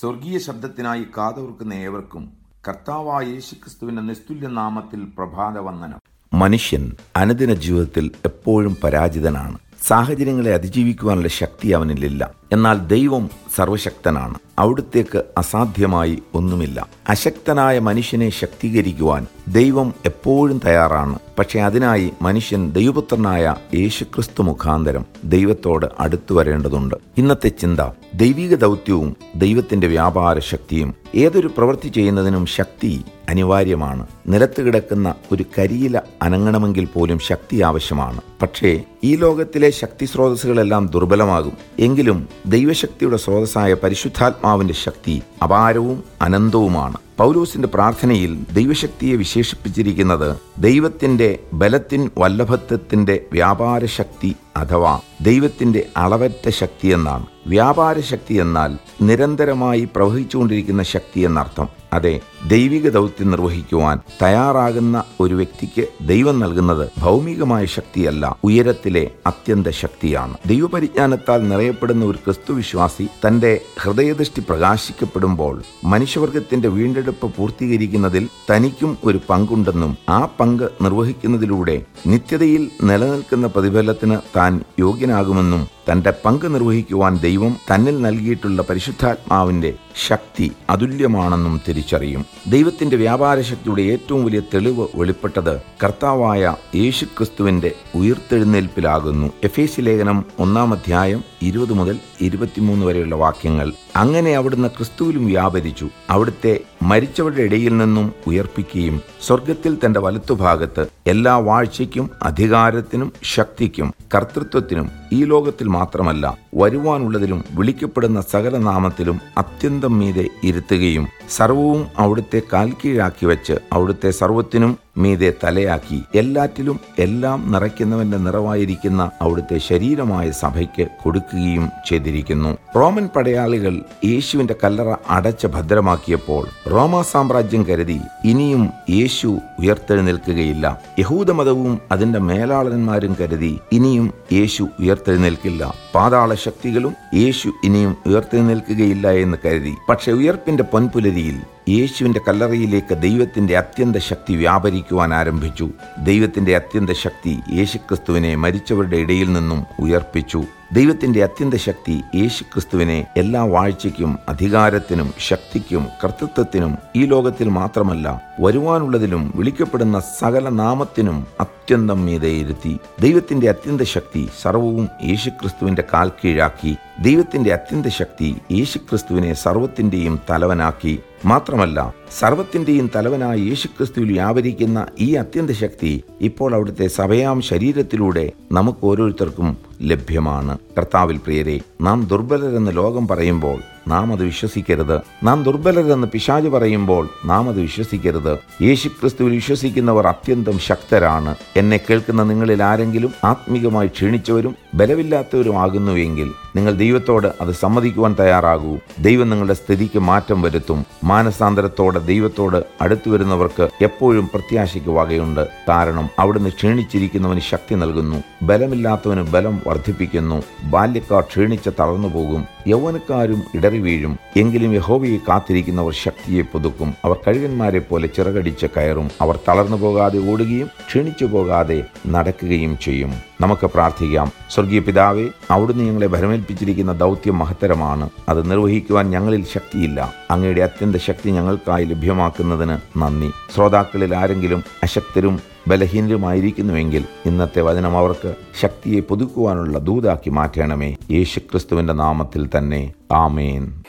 സ്വർഗീയ ശബ്ദത്തിനായി കാതോർക്കുന്ന ഏവർക്കും കർത്താവായ യേശുക്രിസ്തുവിന്റെ നിസ്തുല്യ നാമത്തിൽ പ്രഭാതവന്ദനം മനുഷ്യൻ അനുദിന ജീവിതത്തിൽ എപ്പോഴും പരാജിതനാണ്. സാഹചര്യങ്ങളെ അതിജീവിക്കുവാനുള്ള ശക്തി അവനിലില്ല. എന്നാൽ ദൈവം സർവശക്തനാണ്. അവിടുത്തേക്ക് അസാധ്യമായി ഒന്നുമില്ല. അശക്തനായ മനുഷ്യനെ ശക്തീകരിക്കുവാൻ ദൈവം എപ്പോഴും തയ്യാറാണ്. പക്ഷെ അതിനായി മനുഷ്യൻ ദൈവപുത്രനായ യേശുക്രിസ്തു മുഖാന്തരം ദൈവത്തോട് അടുത്തു വരേണ്ടതുണ്ട്. ഇന്നത്തെ ചിന്ത ദൈവിക ദൗത്യവും ദൈവത്തിന്റെ വ്യാപാര ശക്തിയും ഏതൊരു പ്രവൃത്തി ചെയ്യുന്നതിനും ശക്തി അനിവാര്യമാണ്. നിലത്ത് കിടക്കുന്ന ഒരു കരിയില അനങ്ങണമെങ്കിൽ പോലും ശക്തി ആവശ്യമാണ്. പക്ഷേ ഈ ലോകത്തിലെ ശക്തി സ്രോതസ്സുകളെല്ലാം ദുർബലമാകും. എങ്കിലും ദൈവശക്തിയുടെ സ്രോതസ്സായ പരിശുദ്ധാത്മാവിന്റെ ശക്തി അപാരവും അനന്തവുമാണ്. പൗലോസിന്റെ പ്രാർത്ഥനയിൽ ദൈവശക്തിയെ വിശേഷിപ്പിച്ചിരിക്കുന്നത് ദൈവത്തിന്റെ ബലത്തിൻ വല്ലഭത്വത്തിന്റെ വ്യാപാര ശക്തി അഥവാ ദൈവത്തിന്റെ അളവറ്റ ശക്തി എന്നാണ്. വ്യാപാര ശക്തി എന്നാൽ നിരന്തരമായി പ്രവഹിച്ചുകൊണ്ടിരിക്കുന്ന ശക്തി എന്നർത്ഥം. അതെ ദൈവിക ദൗത്യം നിർവഹിക്കുവാൻ തയ്യാറാകുന്ന ഒരു വ്യക്തിക്ക് ദൈവം നൽകുന്നത് ഭൗമികമായ ശക്തിയല്ല ഉയരത്തിലെ അത്യന്ത ശക്തിയാണ്. ദൈവപരിജ്ഞാനത്താൽ നിറയപ്പെടുന്ന ഒരു ക്രിസ്തുവിശ്വാസി തന്റെ ഹൃദയദൃഷ്ടി പ്രകാശിക്കപ്പെടുമ്പോൾ മനുഷ്യവർഗത്തിന്റെ വീണ്ടെടുപ്പ് പൂർത്തീകരിക്കുന്നതിൽ തനിക്കും ഒരു പങ്കുണ്ടെന്നും ആ പങ്ക് നിർവഹിക്കുന്നതിലൂടെ നിത്യതയിൽ നിലനിൽക്കുന്ന പ്രതിഫലത്തിന് താൻ യോഗ്യനാകുമെന്നും തന്റെ പങ്ക് നിർവഹിക്കുവാൻ ദൈവം തന്നിൽ നൽകിയിട്ടുള്ള പരിശുദ്ധാത്മാവിന്റെ ശക്തി അതുല്യമാണെന്നും തിരിച്ചറിയും. ദൈവത്തിന്റെ വ്യാപാരശക്തിയുടെ ഏറ്റവും വലിയ തെളിവ് വെളിപ്പെട്ടത് കർത്താവായ യേശു ക്രിസ്തുവിന്റെ ഉയർത്തെഴുന്നേൽപ്പിലാകുന്നു. എഫ് ലേഖനം ഒന്നാം അധ്യായം ഇരുപത് മുതൽ ഇരുപത്തിമൂന്ന് വരെയുള്ള വാക്യങ്ങൾ. അങ്ങനെ അവിടുന്ന് ക്രിസ്തുവിലും വ്യാപരിച്ചു. അവിടുത്തെ മരിച്ചവരുടെ ഇടയിൽ നിന്നും ഉയർപ്പിക്കുകയും സ്വർഗത്തിൽ തന്റെ വലത്തുഭാഗത്ത് എല്ലാ വാഴ്ചയ്ക്കും അധികാരത്തിനും ശക്തിക്കും കർത്തൃത്വത്തിനും ഈ ലോകത്തിൽ മാത്രമല്ല വരുവാനുള്ളതിലും വിളിക്കപ്പെടുന്ന സകല നാമത്തിലും അത്യന്തം മീതെ ഇരുത്തുകയും സർവവും അവിടുത്തെ കാൽക്കീഴാക്കി വെച്ച് അവിടുത്തെ സർവത്തിനും മീതെ തലയാക്കി. എല്ലാറ്റിലും എല്ലാം നിറയ്ക്കുന്നവന്റെ നിറവായിരിക്കുന്ന അവിടുത്തെ ശരീരമായ സഭയ്ക്ക് കൊടുക്കുകയും ചെയ്തിരിക്കുന്നു. റോമൻ പടയാളികൾ യേശുവിന്റെ കല്ലറ അടച്ച് ഭദ്രമാക്കിയപ്പോൾ റോമാ സാമ്രാജ്യം കരുതി ഇനിയും യേശു ഉയർത്തെഴുന്നേൽക്കുകയില്ല. യഹൂദമതവും അതിന്റെ മേലാളന്മാരും കരുതി ഇനിയും യേശു ഉയർത്തെഴുന്നേൽക്കില്ല. പാതാള ശക്തികളും യേശു ഇനിയും ഉയർത്തെഴുന്നേൽക്കുകയില്ല എന്ന് കരുതി. പക്ഷെ ഉയർപ്പിന്റെ പൊൻപുലരിയിൽ യേശുവിന്റെ കല്ലറയിലേക്ക് ദൈവത്തിന്റെ അത്യന്ത ശക്തി വ്യാപരിക്കുവാൻ ആരംഭിച്ചു. ദൈവത്തിന്റെ അത്യന്ത ശക്തി യേശുക്രിസ്തുവിനെ മരിച്ചവരുടെ ഇടയിൽ നിന്നും ഉയർപ്പിച്ചു. ദൈവത്തിന്റെ അത്യന്ത ശക്തി യേശു ക്രിസ്തുവിനെ എല്ലാ വാഴ്ചയ്ക്കും അധികാരത്തിനും ശക്തിക്കും കർത്തൃത്വത്തിനും ഈ ലോകത്തിൽ മാത്രമല്ല വരുവാനുള്ളതിലും വിളിക്കപ്പെടുന്ന സകല നാമത്തിനും അത്യന്തം മീതയിരുത്തി ദൈവത്തിന്റെ അത്യന്ത ശക്തി സർവവും യേശുക്രിസ്തുവിന്റെ കാൽ കീഴാക്കി. ദൈവത്തിന്റെ അത്യന്ത ശക്തി യേശുക്രിസ്തുവിനെ സർവത്തിന്റെയും തലവനാക്കി. മാത്രമല്ല സർവത്തിന്റെയും തലവനായ യേശുക്രിസ്തുവിൽ വ്യാപരിക്കുന്ന ഈ അത്യന്ത ശക്തി ഇപ്പോൾ അവിടുത്തെ സഭയാം ശരീരത്തിലൂടെ നമുക്ക് ഓരോരുത്തർക്കും ലഭ്യമാണ്. കർത്താവിൽ പ്രിയരെ നാം ദുർബലരെന്ന് ലോകം പറയുമ്പോൾ നാം അത് വിശ്വസിക്കരുത്. നാം ദുർബലരെന്ന് പിശാജ് പറയുമ്പോൾ നാം അത് വിശ്വസിക്കരുത്. യേശുക്രിസ്തുവിൽ വിശ്വസിക്കുന്നവർ അത്യന്തം ശക്തരാണ്. എന്നെ കേൾക്കുന്ന നിങ്ങളിൽ ആരെങ്കിലും ആത്മീകമായി ക്ഷീണിച്ചവരും ബലമില്ലാത്തവരും ആകുന്നുവെങ്കിൽ നിങ്ങൾ ദൈവത്തോട് അത് സമ്മതിക്കുവാൻ തയ്യാറാകൂ. ദൈവം നിങ്ങളുടെ സ്ഥിതിക്ക് മാറ്റം വരുത്തും. മാനസാന്തരത്തോടെ ദൈവത്തോട് അടുത്തു വരുന്നവർക്ക് എപ്പോഴും പ്രത്യാശയ്ക്ക് വകയുണ്ട്. കാരണം അവിടുന്ന് ക്ഷീണിച്ചിരിക്കുന്നവന് ശക്തി നൽകുന്നു. ബലമില്ലാത്തവന് ബലം വർദ്ധിപ്പിക്കുന്നു. ബാല്യക്കാർ ക്ഷീണിച്ച് തളർന്നു പോകും. യൗവനക്കാരും ഇടറി വീഴും. എങ്കിലും യഹോവയെ കാത്തിരിക്കുന്നവർ ശക്തിയെ പുതുക്കും. അവർ കഴുകന്മാരെ പോലെ ചിറകടിച്ച് കയറും. അവർ തളർന്നു പോകാതെ ഓടുകയും ക്ഷീണിച്ചു പോകാതെ നടക്കുകയും ചെയ്യും. നമുക്ക് പ്രാർത്ഥിക്കാം. സ്വർഗീയ പിതാവേ അവിടുന്ന് ഞങ്ങളെ ഭരമേൽപ്പിച്ചിരിക്കുന്ന ദൗത്യം മഹത്തരമാണ്. അത് നിർവഹിക്കുവാൻ ഞങ്ങളിൽ ശക്തിയില്ല. അങ്ങയുടെ അത്യന്ത ശക്തി ഞങ്ങൾക്കായി ലഭ്യമാക്കുന്നതിന് നന്ദി. ശ്രോതാക്കളിൽ ആരെങ്കിലും അശക്തരും ബലഹീനരുമായിരിക്കുന്നുവെങ്കിൽ ഇന്നത്തെ വചനം അവർക്ക് ശക്തിയെ പുതുക്കുവാനുള്ള ദൂതാക്കി മാറ്റണമേ. യേശുക്രിസ്തുവിന്റെ നാമത്തിൽ തന്നെ. ആമേൻ.